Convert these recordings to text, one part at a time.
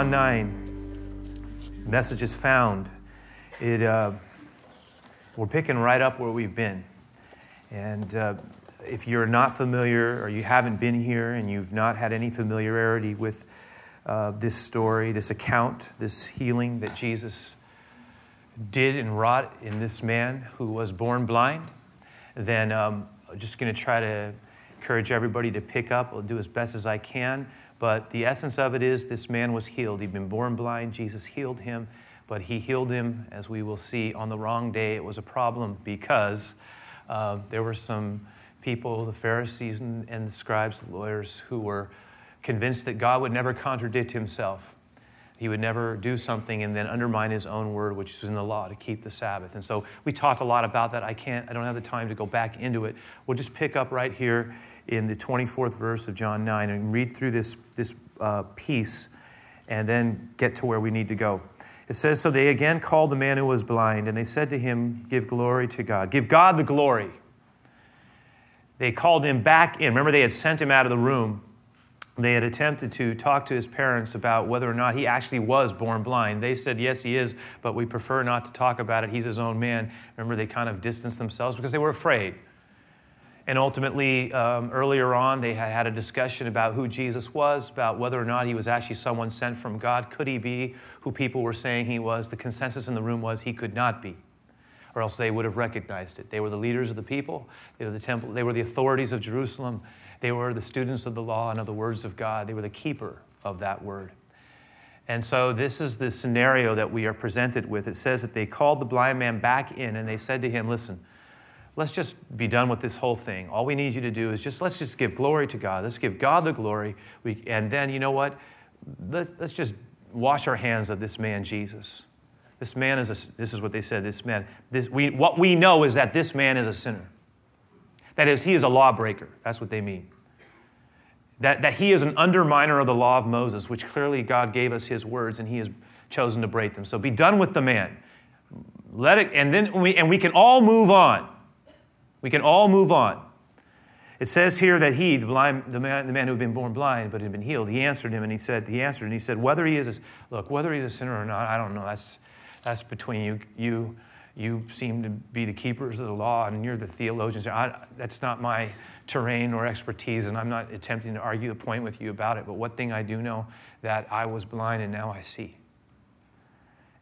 John 9, message is found. It, uh, we're picking right up where we've been. And uh, if you're not familiar or you haven't been here and you've not had any familiarity with uh, this story, this account, this healing that Jesus did and wrought in this man who was born blind, then um, I'm just going to try to encourage everybody to pick up. I'll do as best as I can. But the essence of it is this man was healed. He'd been born blind. Jesus healed him, but he healed him, as we will see, on the wrong day. It was a problem because uh, there were some people, the Pharisees and, and the scribes, the lawyers, who were convinced that God would never contradict himself. He would never do something and then undermine his own word, which is in the law, to keep the Sabbath. And so we talked a lot about that. I can't, I don't have the time to go back into it. We'll just pick up right here in the 24th verse of John 9 and read through this, this uh, piece and then get to where we need to go. It says, So they again called the man who was blind, and they said to him, Give glory to God. Give God the glory. They called him back in. Remember, they had sent him out of the room they had attempted to talk to his parents about whether or not he actually was born blind. They said, yes, he is, but we prefer not to talk about it. He's his own man. Remember, they kind of distanced themselves because they were afraid. And ultimately, um, earlier on, they had had a discussion about who Jesus was, about whether or not he was actually someone sent from God. Could he be who people were saying he was? The consensus in the room was he could not be, or else they would have recognized it. They were the leaders of the people, they were the temple, they were the authorities of Jerusalem. They were the students of the law and of the words of God. They were the keeper of that word. And so, this is the scenario that we are presented with. It says that they called the blind man back in and they said to him, Listen, let's just be done with this whole thing. All we need you to do is just, let's just give glory to God. Let's give God the glory. We, and then, you know what? Let, let's just wash our hands of this man, Jesus. This man is a, this is what they said, this man, this, we, what we know is that this man is a sinner. That is, he is a lawbreaker. That's what they mean. That, that he is an underminer of the law of Moses, which clearly God gave us his words and he has chosen to break them. So be done with the man. Let it, and then we, and we can all move on. We can all move on. It says here that he, the, blind, the, man, the man who had been born blind but had been healed, he answered him and he said, he answered and he said, whether he is, a, look, whether he's a sinner or not, I don't know. That's, that's between you, you you seem to be the keepers of the law and you're the theologians. I, that's not my terrain or expertise, and I'm not attempting to argue a point with you about it. But one thing I do know that I was blind and now I see.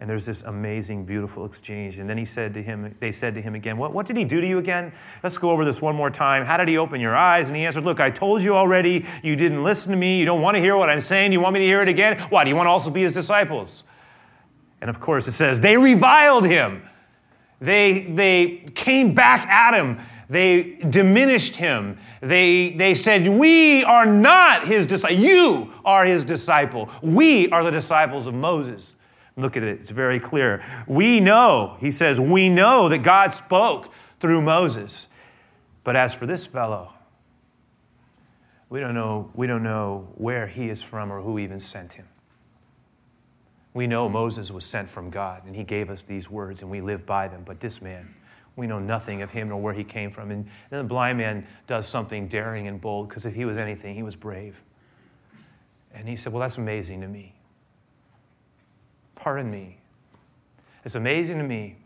And there's this amazing, beautiful exchange. And then he said to him, they said to him again, what, what did he do to you again? Let's go over this one more time. How did he open your eyes? And he answered, Look, I told you already. You didn't listen to me. You don't want to hear what I'm saying. You want me to hear it again? Why? Do you want to also be his disciples? And of course, it says, They reviled him. They, they came back at him. They diminished him. They, they said, We are not his disciple. You are his disciple. We are the disciples of Moses. Look at it, it's very clear. We know, he says, we know that God spoke through Moses. But as for this fellow, we don't know, we don't know where he is from or who even sent him. We know Moses was sent from God and he gave us these words and we live by them. But this man, we know nothing of him nor where he came from. And then the blind man does something daring and bold because if he was anything, he was brave. And he said, Well, that's amazing to me. Pardon me. It's amazing to me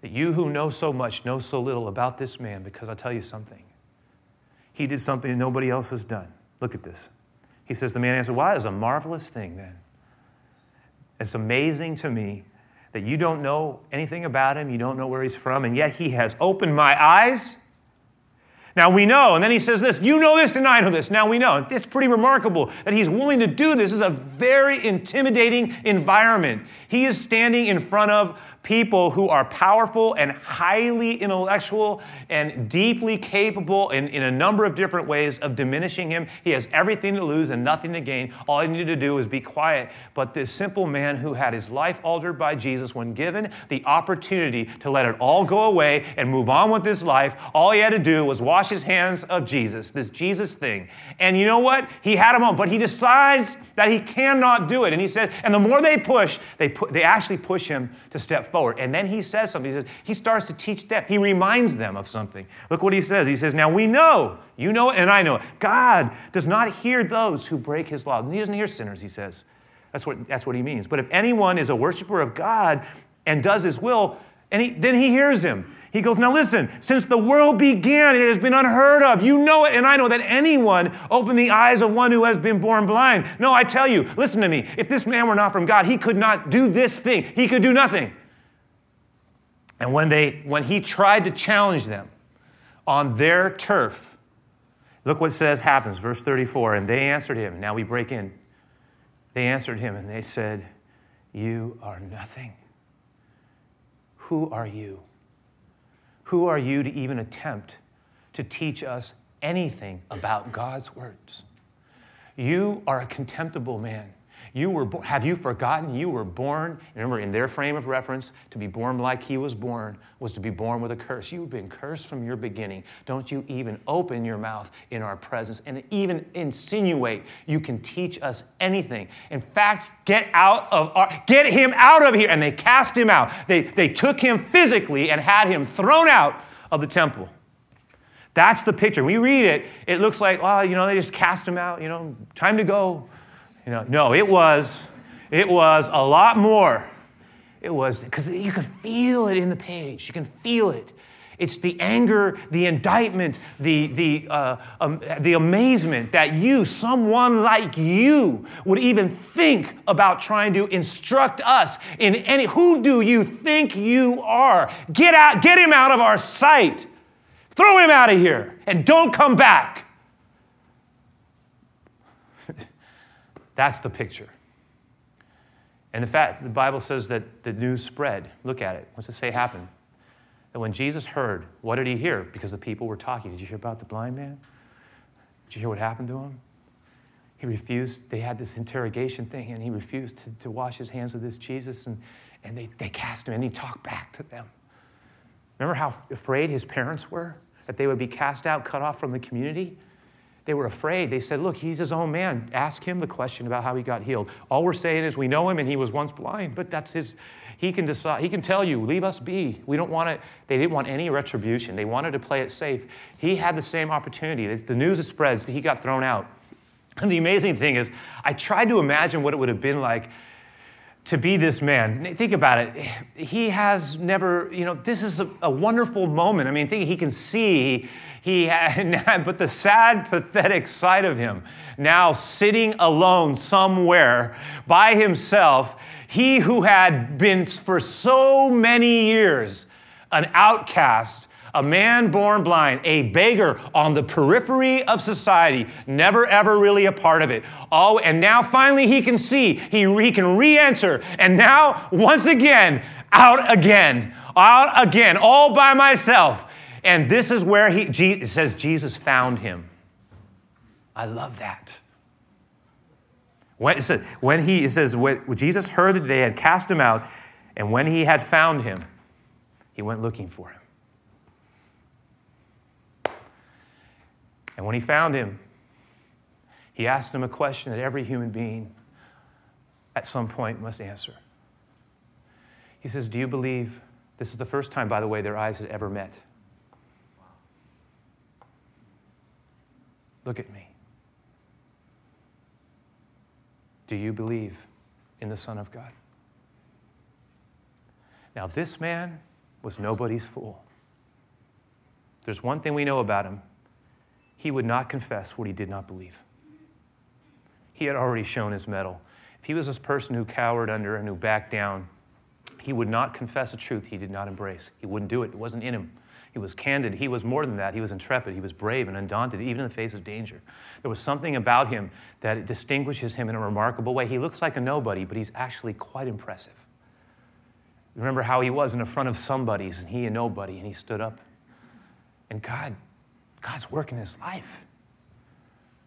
that you who know so much know so little about this man because I'll tell you something. He did something that nobody else has done. Look at this. He says, The man answered, Why? It's a marvelous thing then. It's amazing to me that you don't know anything about him, you don't know where he's from, and yet he has opened my eyes. Now we know, and then he says this, you know this and I know this. Now we know. It's pretty remarkable that he's willing to do this. This is a very intimidating environment. He is standing in front of people who are powerful and highly intellectual and deeply capable in, in a number of different ways of diminishing him. He has everything to lose and nothing to gain. All he needed to do was be quiet. But this simple man who had his life altered by Jesus, when given the opportunity to let it all go away and move on with his life, all he had to do was wash his hands of Jesus, this Jesus thing. And you know what? He had him on, but he decides that he cannot do it. And he said, and the more they push, they, pu- they actually push him to step forward. And then he says something. He says, he starts to teach them. He reminds them of something. Look what he says. He says, Now we know, you know it, and I know. God does not hear those who break his law. He doesn't hear sinners, he says. That's what, that's what he means. But if anyone is a worshiper of God and does his will, and he, then he hears him. He goes, Now listen, since the world began, it has been unheard of. You know it, and I know that anyone opened the eyes of one who has been born blind. No, I tell you, listen to me. If this man were not from God, he could not do this thing, he could do nothing. And when, they, when he tried to challenge them on their turf, look what says happens, verse 34. And they answered him. Now we break in. They answered him and they said, You are nothing. Who are you? Who are you to even attempt to teach us anything about God's words? You are a contemptible man. You were, have you forgotten you were born? Remember, in their frame of reference, to be born like he was born was to be born with a curse. You've been cursed from your beginning. Don't you even open your mouth in our presence and even insinuate you can teach us anything. In fact, get out of our, get him out of here. And they cast him out. They, they took him physically and had him thrown out of the temple. That's the picture. When we read it, it looks like, well, you know, they just cast him out, you know, time to go. You know, no, it was, it was a lot more. It was, because you can feel it in the page. You can feel it. It's the anger, the indictment, the, the, uh, um, the amazement that you, someone like you, would even think about trying to instruct us in any. Who do you think you are? Get out, get him out of our sight. Throw him out of here and don't come back. That's the picture. And in fact, the Bible says that the news spread. Look at it. What's it say happened? That when Jesus heard, what did he hear? Because the people were talking. Did you hear about the blind man? Did you hear what happened to him? He refused. They had this interrogation thing, and he refused to, to wash his hands of this Jesus, and, and they, they cast him, and he talked back to them. Remember how afraid his parents were that they would be cast out, cut off from the community? They were afraid. They said, Look, he's his own man. Ask him the question about how he got healed. All we're saying is we know him and he was once blind, but that's his. He can decide. He can tell you, leave us be. We don't want it. They didn't want any retribution. They wanted to play it safe. He had the same opportunity. The news spreads. He got thrown out. And the amazing thing is, I tried to imagine what it would have been like to be this man. Think about it. He has never, you know, this is a, a wonderful moment. I mean, think he can see he had, but the sad, pathetic side of him, now sitting alone somewhere by himself, he who had been for so many years an outcast, a man born blind, a beggar on the periphery of society, never ever really a part of it. Oh, and now finally he can see, he, he can re enter, and now once again, out again, out again, all by myself. And this is where he it says Jesus found him. I love that. When, it says, when he it says when Jesus heard that they had cast him out, and when he had found him, he went looking for him. And when he found him, he asked him a question that every human being at some point must answer. He says, Do you believe? This is the first time, by the way, their eyes had ever met. Look at me. Do you believe in the Son of God? Now, this man was nobody's fool. There's one thing we know about him he would not confess what he did not believe. He had already shown his mettle. If he was this person who cowered under and who backed down, he would not confess a truth he did not embrace. He wouldn't do it, it wasn't in him. He was candid. He was more than that. He was intrepid. He was brave and undaunted, even in the face of danger. There was something about him that distinguishes him in a remarkable way. He looks like a nobody, but he's actually quite impressive. Remember how he was in the front of somebody's and he a nobody, and he stood up. And God, God's working his life.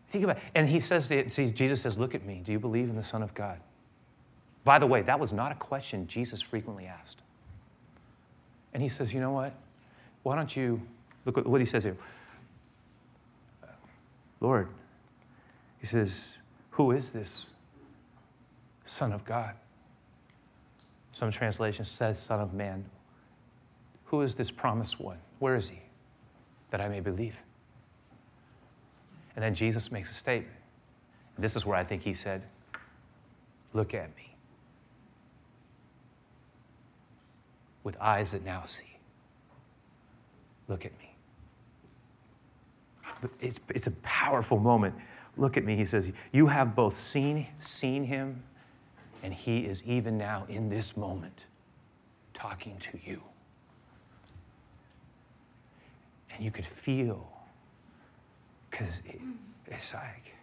Think about it. And he says, to, see, Jesus says, Look at me. Do you believe in the Son of God? By the way, that was not a question Jesus frequently asked. And he says, You know what? Why don't you look at what he says here? Lord, he says, Who is this Son of God? Some translation says Son of Man. Who is this promised one? Where is he? That I may believe. And then Jesus makes a statement. And this is where I think he said, Look at me. With eyes that now see. Look at me. It's, it's a powerful moment. Look at me, he says. You have both seen, seen him, and he is even now in this moment talking to you. And you could feel, because it, it's like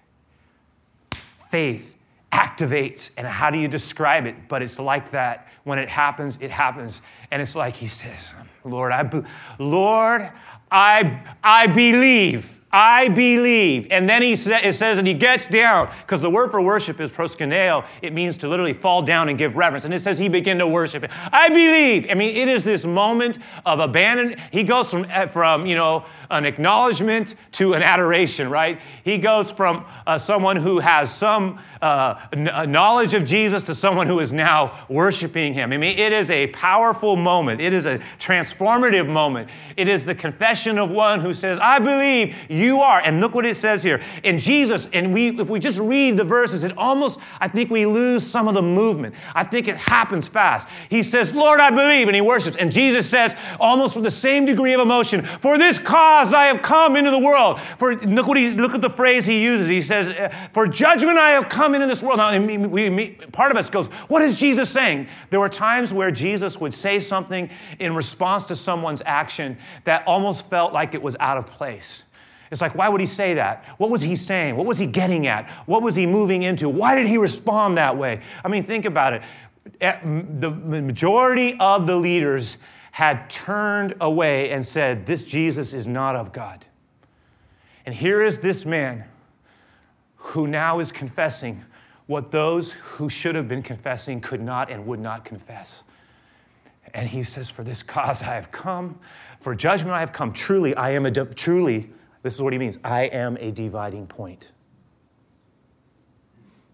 faith activates. And how do you describe it? But it's like that. When it happens, it happens. And it's like he says, Lord, I, Lord, I, I believe. I believe. And then he sa- it says and he gets down, because the word for worship is proskuneo. It means to literally fall down and give reverence. And it says he began to worship. I believe. I mean, it is this moment of abandon. He goes from, eh, from you know, an acknowledgement to an adoration, right? He goes from uh, someone who has some uh, n- knowledge of Jesus to someone who is now worshiping him. I mean, it is a powerful moment. It is a transformative moment. It is the confession of one who says, I believe you are. And look what it says here. In Jesus, and we, if we just read the verses, it almost, I think we lose some of the movement. I think it happens fast. He says, Lord, I believe, and he worships. And Jesus says, almost with the same degree of emotion, For this cause I have come into the world. For look what he look at the phrase he uses. He says, uh, For judgment I have come into this world. Now, we, we, part of us goes, What is Jesus saying? There were times where Jesus would say something in response to someone's action that almost felt like it was out of place. It's like, why would he say that? What was he saying? What was he getting at? What was he moving into? Why did he respond that way? I mean, think about it. Eh, the majority of the leaders had turned away and said, This Jesus is not of God. And here is this man who now is confessing what those who should have been confessing could not and would not confess. And he says, For this cause I have come, for judgment I have come. Truly, I am a, truly, this is what he means I am a dividing point.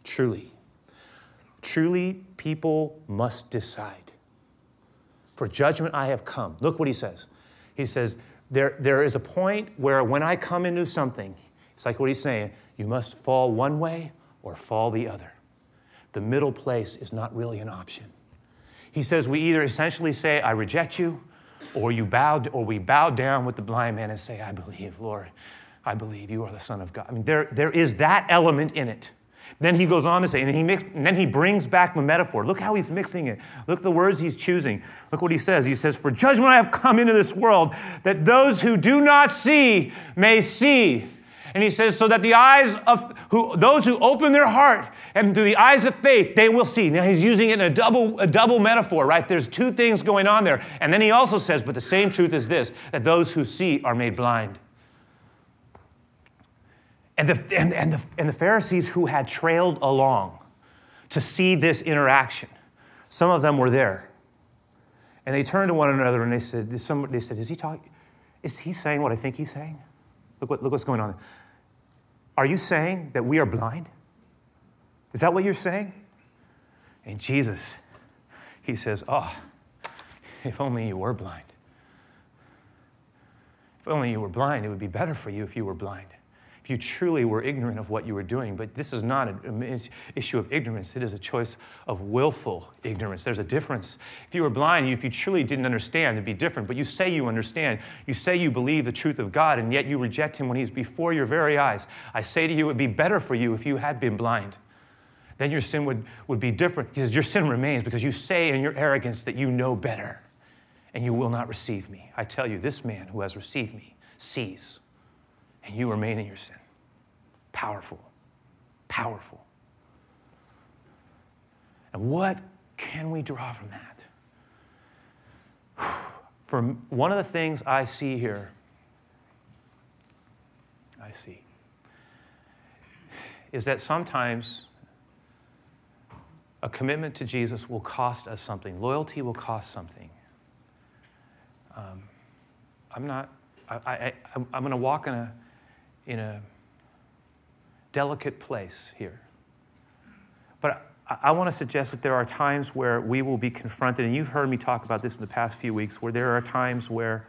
Truly. Truly, people must decide. For judgment I have come. Look what he says. He says, there, there is a point where when I come into something, it's like what he's saying, you must fall one way or fall the other. The middle place is not really an option. He says we either essentially say, I reject you, or you bow, or we bow down with the blind man and say, I believe, Lord, I believe you are the Son of God. I mean, there, there is that element in it. Then he goes on to say, and, he mix, and then he brings back the metaphor. Look how he's mixing it. Look the words he's choosing. Look what he says. He says, For judgment I have come into this world, that those who do not see may see. And he says, so that the eyes of who, those who open their heart and through the eyes of faith, they will see. Now he's using it in a double, a double metaphor, right? There's two things going on there. And then he also says, but the same truth is this that those who see are made blind. And the, and, and, the, and the Pharisees who had trailed along to see this interaction, some of them were there. And they turned to one another and they said, they said, Is he talking? Is he saying what I think he's saying? Look, what, look what's going on. Are you saying that we are blind? Is that what you're saying? And Jesus, he says, Oh, if only you were blind. If only you were blind, it would be better for you if you were blind if you truly were ignorant of what you were doing. But this is not an issue of ignorance, it is a choice of willful ignorance. There's a difference. If you were blind, if you truly didn't understand, it'd be different. But you say you understand, you say you believe the truth of God, and yet you reject Him when He's before your very eyes. I say to you, it would be better for you if you had been blind. Then your sin would, would be different because your sin remains because you say in your arrogance that you know better and you will not receive me. I tell you, this man who has received me sees and you remain in your sin. Powerful. Powerful. And what can we draw from that? From one of the things I see here, I see, is that sometimes a commitment to Jesus will cost us something. Loyalty will cost something. Um, I'm not, I, I, I'm going to walk in a, in a delicate place here. But I, I want to suggest that there are times where we will be confronted, and you've heard me talk about this in the past few weeks, where there are times where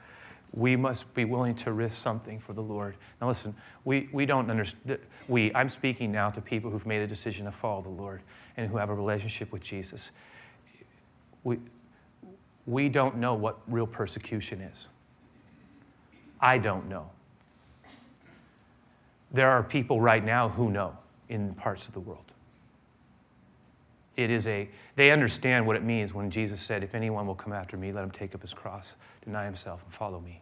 we must be willing to risk something for the Lord. Now, listen, we, we don't understand. We, I'm speaking now to people who've made a decision to follow the Lord and who have a relationship with Jesus. We, we don't know what real persecution is. I don't know. There are people right now who know in parts of the world. It is a, they understand what it means when Jesus said, If anyone will come after me, let him take up his cross, deny himself, and follow me.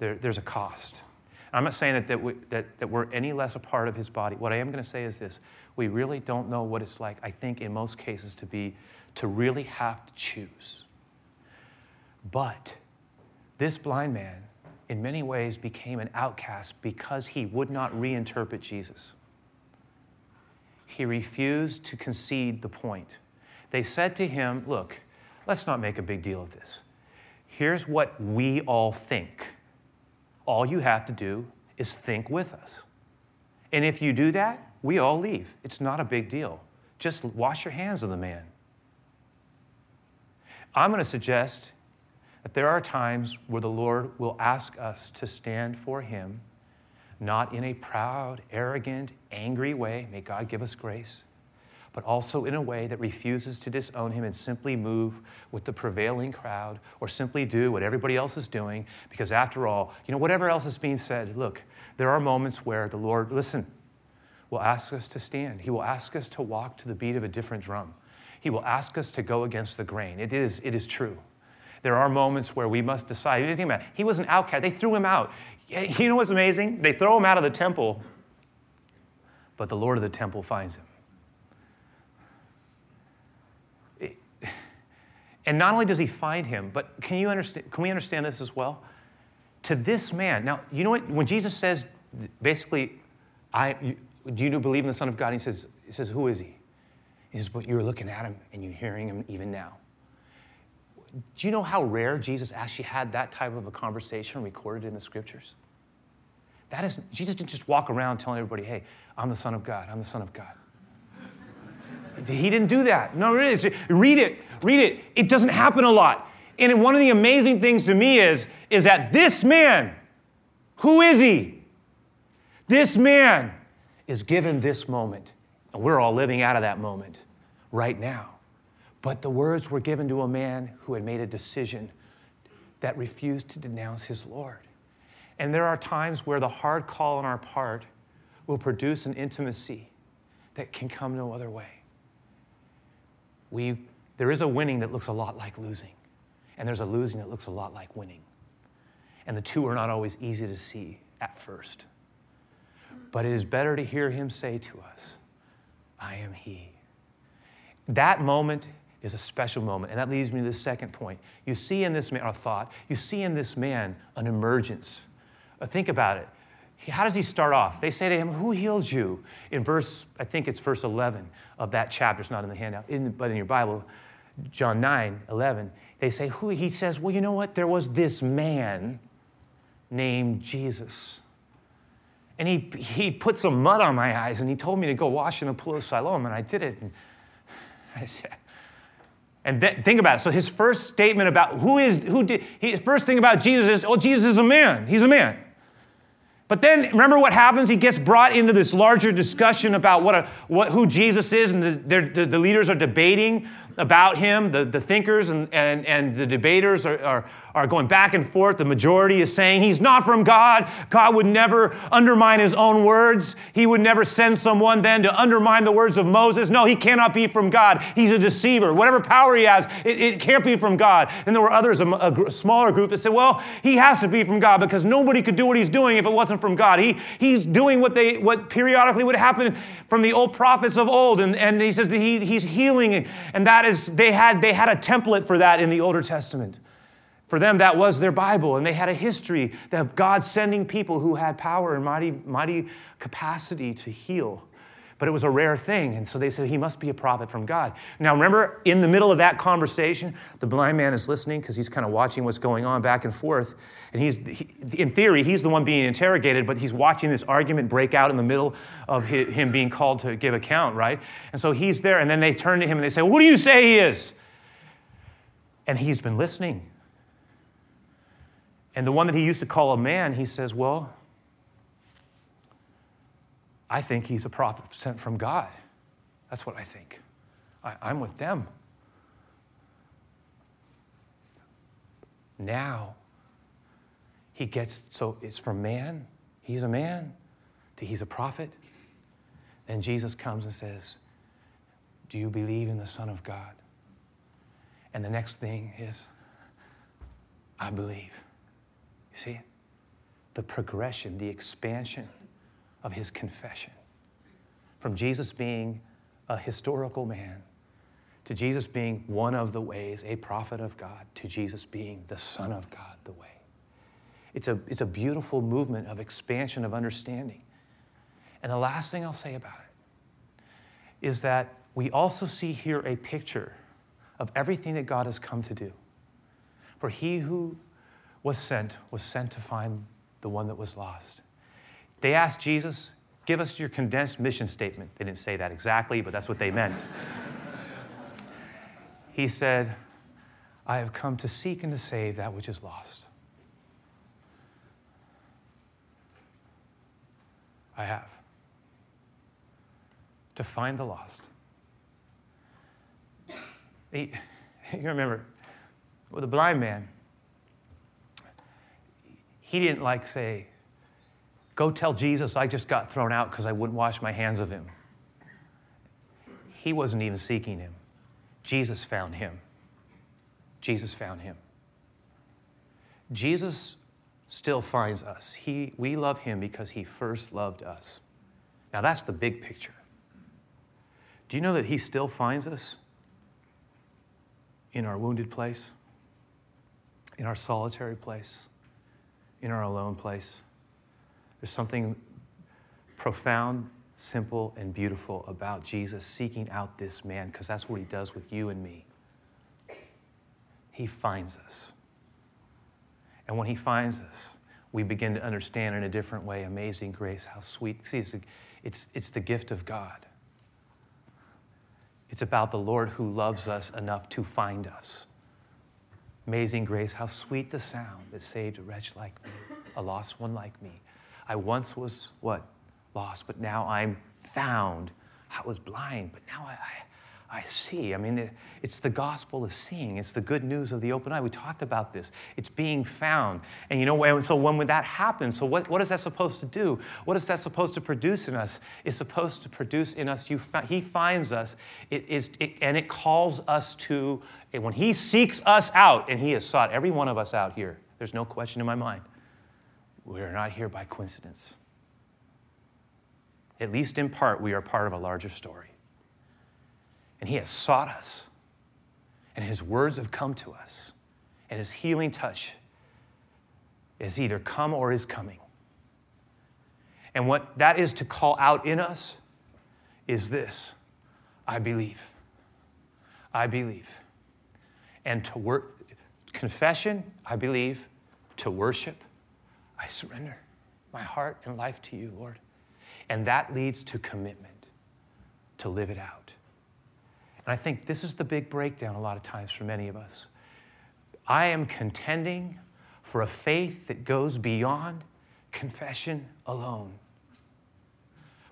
There, there's a cost. I'm not saying that, that, we, that, that we're any less a part of his body. What I am going to say is this we really don't know what it's like, I think, in most cases, to be, to really have to choose. But this blind man, in many ways, became an outcast because he would not reinterpret Jesus. He refused to concede the point. They said to him, Look, let's not make a big deal of this. Here's what we all think. All you have to do is think with us. And if you do that, we all leave. It's not a big deal. Just wash your hands of the man. I'm going to suggest that there are times where the Lord will ask us to stand for Him, not in a proud, arrogant, angry way. May God give us grace. But also in a way that refuses to disown him and simply move with the prevailing crowd or simply do what everybody else is doing. Because after all, you know, whatever else is being said, look, there are moments where the Lord, listen, will ask us to stand. He will ask us to walk to the beat of a different drum. He will ask us to go against the grain. It is, it is true. There are moments where we must decide. Think about it. He was an outcast. They threw him out. You know what's amazing? They throw him out of the temple, but the Lord of the temple finds him. And not only does he find him, but can, you understand, can we understand this as well? To this man, now, you know what? When Jesus says, basically, I, do you believe in the Son of God? He says, he says, Who is he? He says, But you're looking at him and you're hearing him even now. Do you know how rare Jesus actually had that type of a conversation recorded in the scriptures? That is, Jesus didn't just walk around telling everybody, hey, I'm the Son of God, I'm the Son of God. he didn't do that. No, really. Read it, read it. It doesn't happen a lot. And one of the amazing things to me is, is that this man, who is he? This man is given this moment. And we're all living out of that moment right now. But the words were given to a man who had made a decision that refused to denounce his Lord. And there are times where the hard call on our part will produce an intimacy that can come no other way. We, there is a winning that looks a lot like losing, and there's a losing that looks a lot like winning. And the two are not always easy to see at first. But it is better to hear him say to us, I am he. That moment is a special moment. And that leads me to the second point. You see in this man, a thought, you see in this man an emergence. Uh, think about it. How does he start off? They say to him, Who healed you? In verse, I think it's verse 11 of that chapter. It's not in the handout, in, but in your Bible, John 9, 11. They say, Who? He says, Well, you know what? There was this man named Jesus. And he, he put some mud on my eyes and he told me to go wash in the pool of Siloam, and I did it. And I said, and th- think about it. So his first statement about who is who did his first thing about Jesus is, oh, Jesus is a man. He's a man. But then remember what happens? He gets brought into this larger discussion about what, a, what who Jesus is, and the, the, the leaders are debating about him. The, the thinkers and, and, and the debaters are, are, are going back and forth. The majority is saying he's not from God. God would never undermine his own words. He would never send someone then to undermine the words of Moses. No, he cannot be from God. He's a deceiver. Whatever power he has, it, it can't be from God. And there were others, a, a, smaller group, that said, well, he has to be from God because nobody could do what he's doing if it wasn't from God. He, he's doing what, they, what periodically would happen from the old prophets of old. And, and he says that he, he's healing, and that is, they had, they had a template for that in the Older Testament. For them, that was their Bible, and they had a history of God sending people who had power and mighty, mighty capacity to heal. But it was a rare thing, and so they said he must be a prophet from God. Now, remember, in the middle of that conversation, the blind man is listening because he's kind of watching what's going on back and forth. And he's, he, in theory, he's the one being interrogated, but he's watching this argument break out in the middle of him being called to give account, right? And so he's there, and then they turn to him and they say, Who do you say he is? And he's been listening And the one that he used to call a man, he says, Well, I think he's a prophet sent from God. That's what I think. I, I'm with them. Now, he gets, so it's from man, he's a man, to he's a prophet. Then Jesus comes and says, Do you believe in the Son of God? And the next thing is, I believe. You see? The progression, the expansion of his confession. From Jesus being a historical man to Jesus being one of the ways, a prophet of God, to Jesus being the Son of God, the way. It's a, it's a beautiful movement of expansion of understanding. And the last thing I'll say about it is that we also see here a picture of everything that God has come to do. For he who was sent was sent to find the one that was lost. They asked Jesus, Give us your condensed mission statement. They didn't say that exactly, but that's what they meant. he said, I have come to seek and to save that which is lost. I have. To find the lost. He, you remember, with the blind man, he didn't like say, Go tell Jesus I just got thrown out because I wouldn't wash my hands of him. He wasn't even seeking him. Jesus found him. Jesus found him. Jesus still finds us. He, we love him because he first loved us. Now, that's the big picture. Do you know that he still finds us in our wounded place, in our solitary place, in our alone place? There's something profound, simple, and beautiful about Jesus seeking out this man because that's what he does with you and me. He finds us. And when he finds us, we begin to understand in a different way amazing grace, how sweet. See, it's, it's, it's the gift of God. It's about the Lord who loves us enough to find us. Amazing grace, how sweet the sound that saved a wretch like me, a lost one like me. I once was what? Lost, but now I'm found. I was blind, but now I, I, I see. I mean, it's the gospel of seeing. It's the good news of the open eye. We talked about this. It's being found. And you know, and so when would that happen? so what, what is that supposed to do? What is that supposed to produce in us? It's supposed to produce in us, you, he finds us, it is, it, and it calls us to, when he seeks us out, and he has sought every one of us out here, there's no question in my mind we are not here by coincidence. At least in part, we are part of a larger story. And He has sought us, and His words have come to us, and His healing touch is either come or is coming. And what that is to call out in us is this I believe. I believe. And to work, confession, I believe. To worship, I surrender my heart and life to you, Lord. And that leads to commitment to live it out. And I think this is the big breakdown a lot of times for many of us. I am contending for a faith that goes beyond confession alone,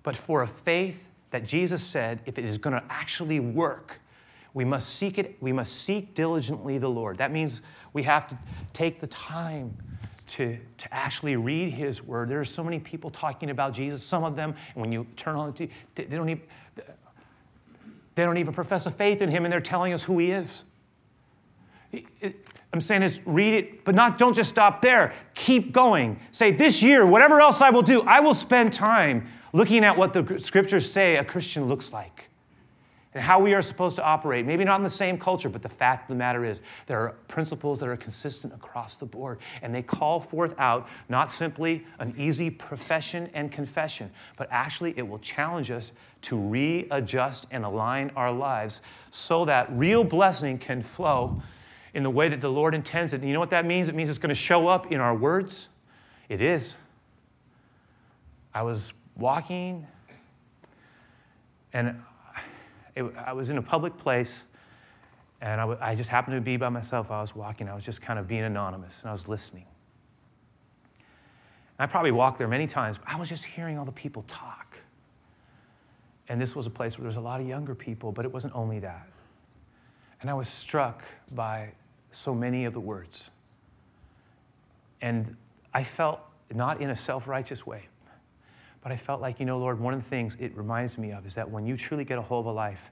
but for a faith that Jesus said, if it is going to actually work, we must seek it, we must seek diligently the Lord. That means we have to take the time to, to actually read his word. There are so many people talking about Jesus. Some of them, when you turn on the TV, they don't even, they don't even profess a faith in him and they're telling us who he is. I'm saying is read it, but not don't just stop there. Keep going. Say, this year, whatever else I will do, I will spend time looking at what the scriptures say a Christian looks like and how we are supposed to operate. Maybe not in the same culture, but the fact of the matter is there are principles that are consistent across the board, and they call forth out not simply an easy profession and confession, but actually it will challenge us to readjust and align our lives so that real blessing can flow in the way that the Lord intends it. And you know what that means? It means it's going to show up in our words. It is. I was walking and it, I was in a public place, and I, w- I just happened to be by myself. I was walking. I was just kind of being anonymous, and I was listening. I probably walked there many times, but I was just hearing all the people talk. And this was a place where there was a lot of younger people, but it wasn't only that. And I was struck by so many of the words. And I felt, not in a self righteous way, but I felt like, you know, Lord, one of the things it reminds me of is that when you truly get a hold of a life,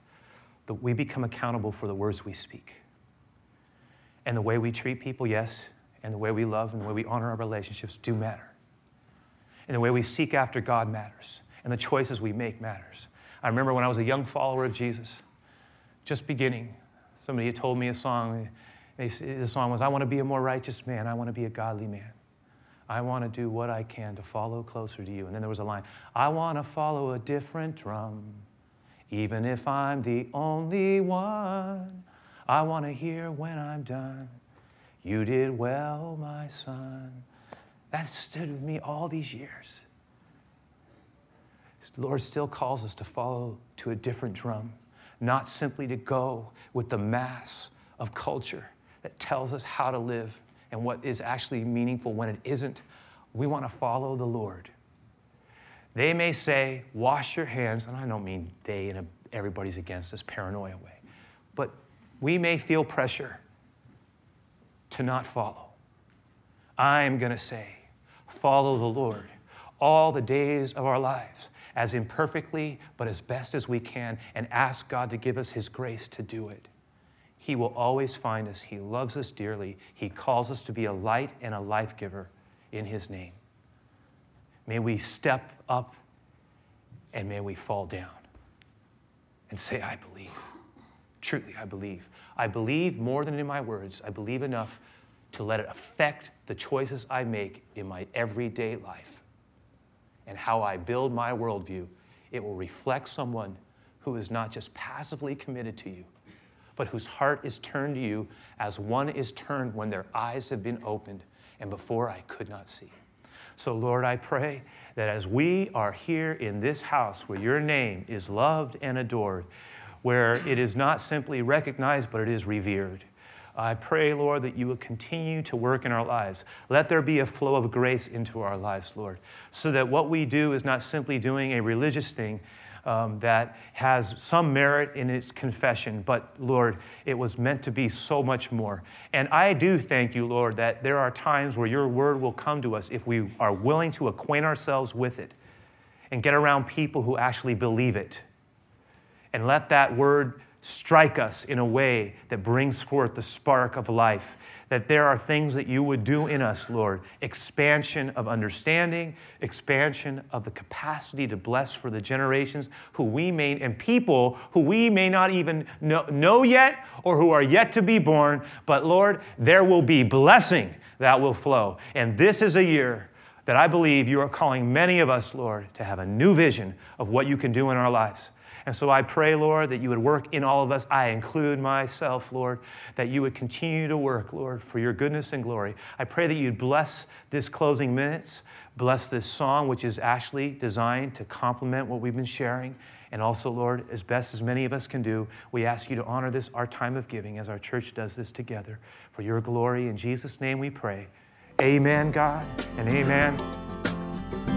that we become accountable for the words we speak. And the way we treat people, yes, and the way we love and the way we honor our relationships do matter. And the way we seek after God matters. And the choices we make matters. I remember when I was a young follower of Jesus, just beginning, somebody had told me a song. The song was, I want to be a more righteous man. I want to be a godly man. I want to do what I can to follow closer to you. And then there was a line, I want to follow a different drum, even if I'm the only one. I want to hear when I'm done. You did well, my son. That stood with me all these years. The Lord still calls us to follow to a different drum, not simply to go with the mass of culture that tells us how to live and what is actually meaningful when it isn't. We want to follow the Lord. They may say, wash your hands, and I don't mean they and everybody's against this paranoia way, but we may feel pressure to not follow. I'm going to say, follow the Lord all the days of our lives as imperfectly, but as best as we can, and ask God to give us His grace to do it. He will always find us. He loves us dearly. He calls us to be a light and a life giver in His name. May we step up and may we fall down and say, I believe. Truly, I believe. I believe more than in my words. I believe enough to let it affect the choices I make in my everyday life and how I build my worldview. It will reflect someone who is not just passively committed to you, but whose heart is turned to you as one is turned when their eyes have been opened and before I could not see. So, Lord, I pray that as we are here in this house where your name is loved and adored, where it is not simply recognized, but it is revered. I pray, Lord, that you will continue to work in our lives. Let there be a flow of grace into our lives, Lord, so that what we do is not simply doing a religious thing, um, that has some merit in its confession, but Lord, it was meant to be so much more. And I do thank you, Lord, that there are times where your word will come to us if we are willing to acquaint ourselves with it and get around people who actually believe it. And let that word strike us in a way that brings forth the spark of life that there are things that you would do in us, Lord. Expansion of understanding, expansion of the capacity to bless for the generations who we may, and people who we may not even know, know yet or who are yet to be born. But Lord, there will be blessing that will flow. And this is a year that I believe you are calling many of us, Lord, to have a new vision of what you can do in our lives. And so I pray, Lord, that you would work in all of us. I include myself, Lord, that you would continue to work, Lord, for your goodness and glory. I pray that you'd bless this closing minutes, bless this song, which is actually designed to complement what we've been sharing. And also, Lord, as best as many of us can do, we ask you to honor this, our time of giving, as our church does this together. For your glory, in Jesus' name we pray. Amen, God, and amen.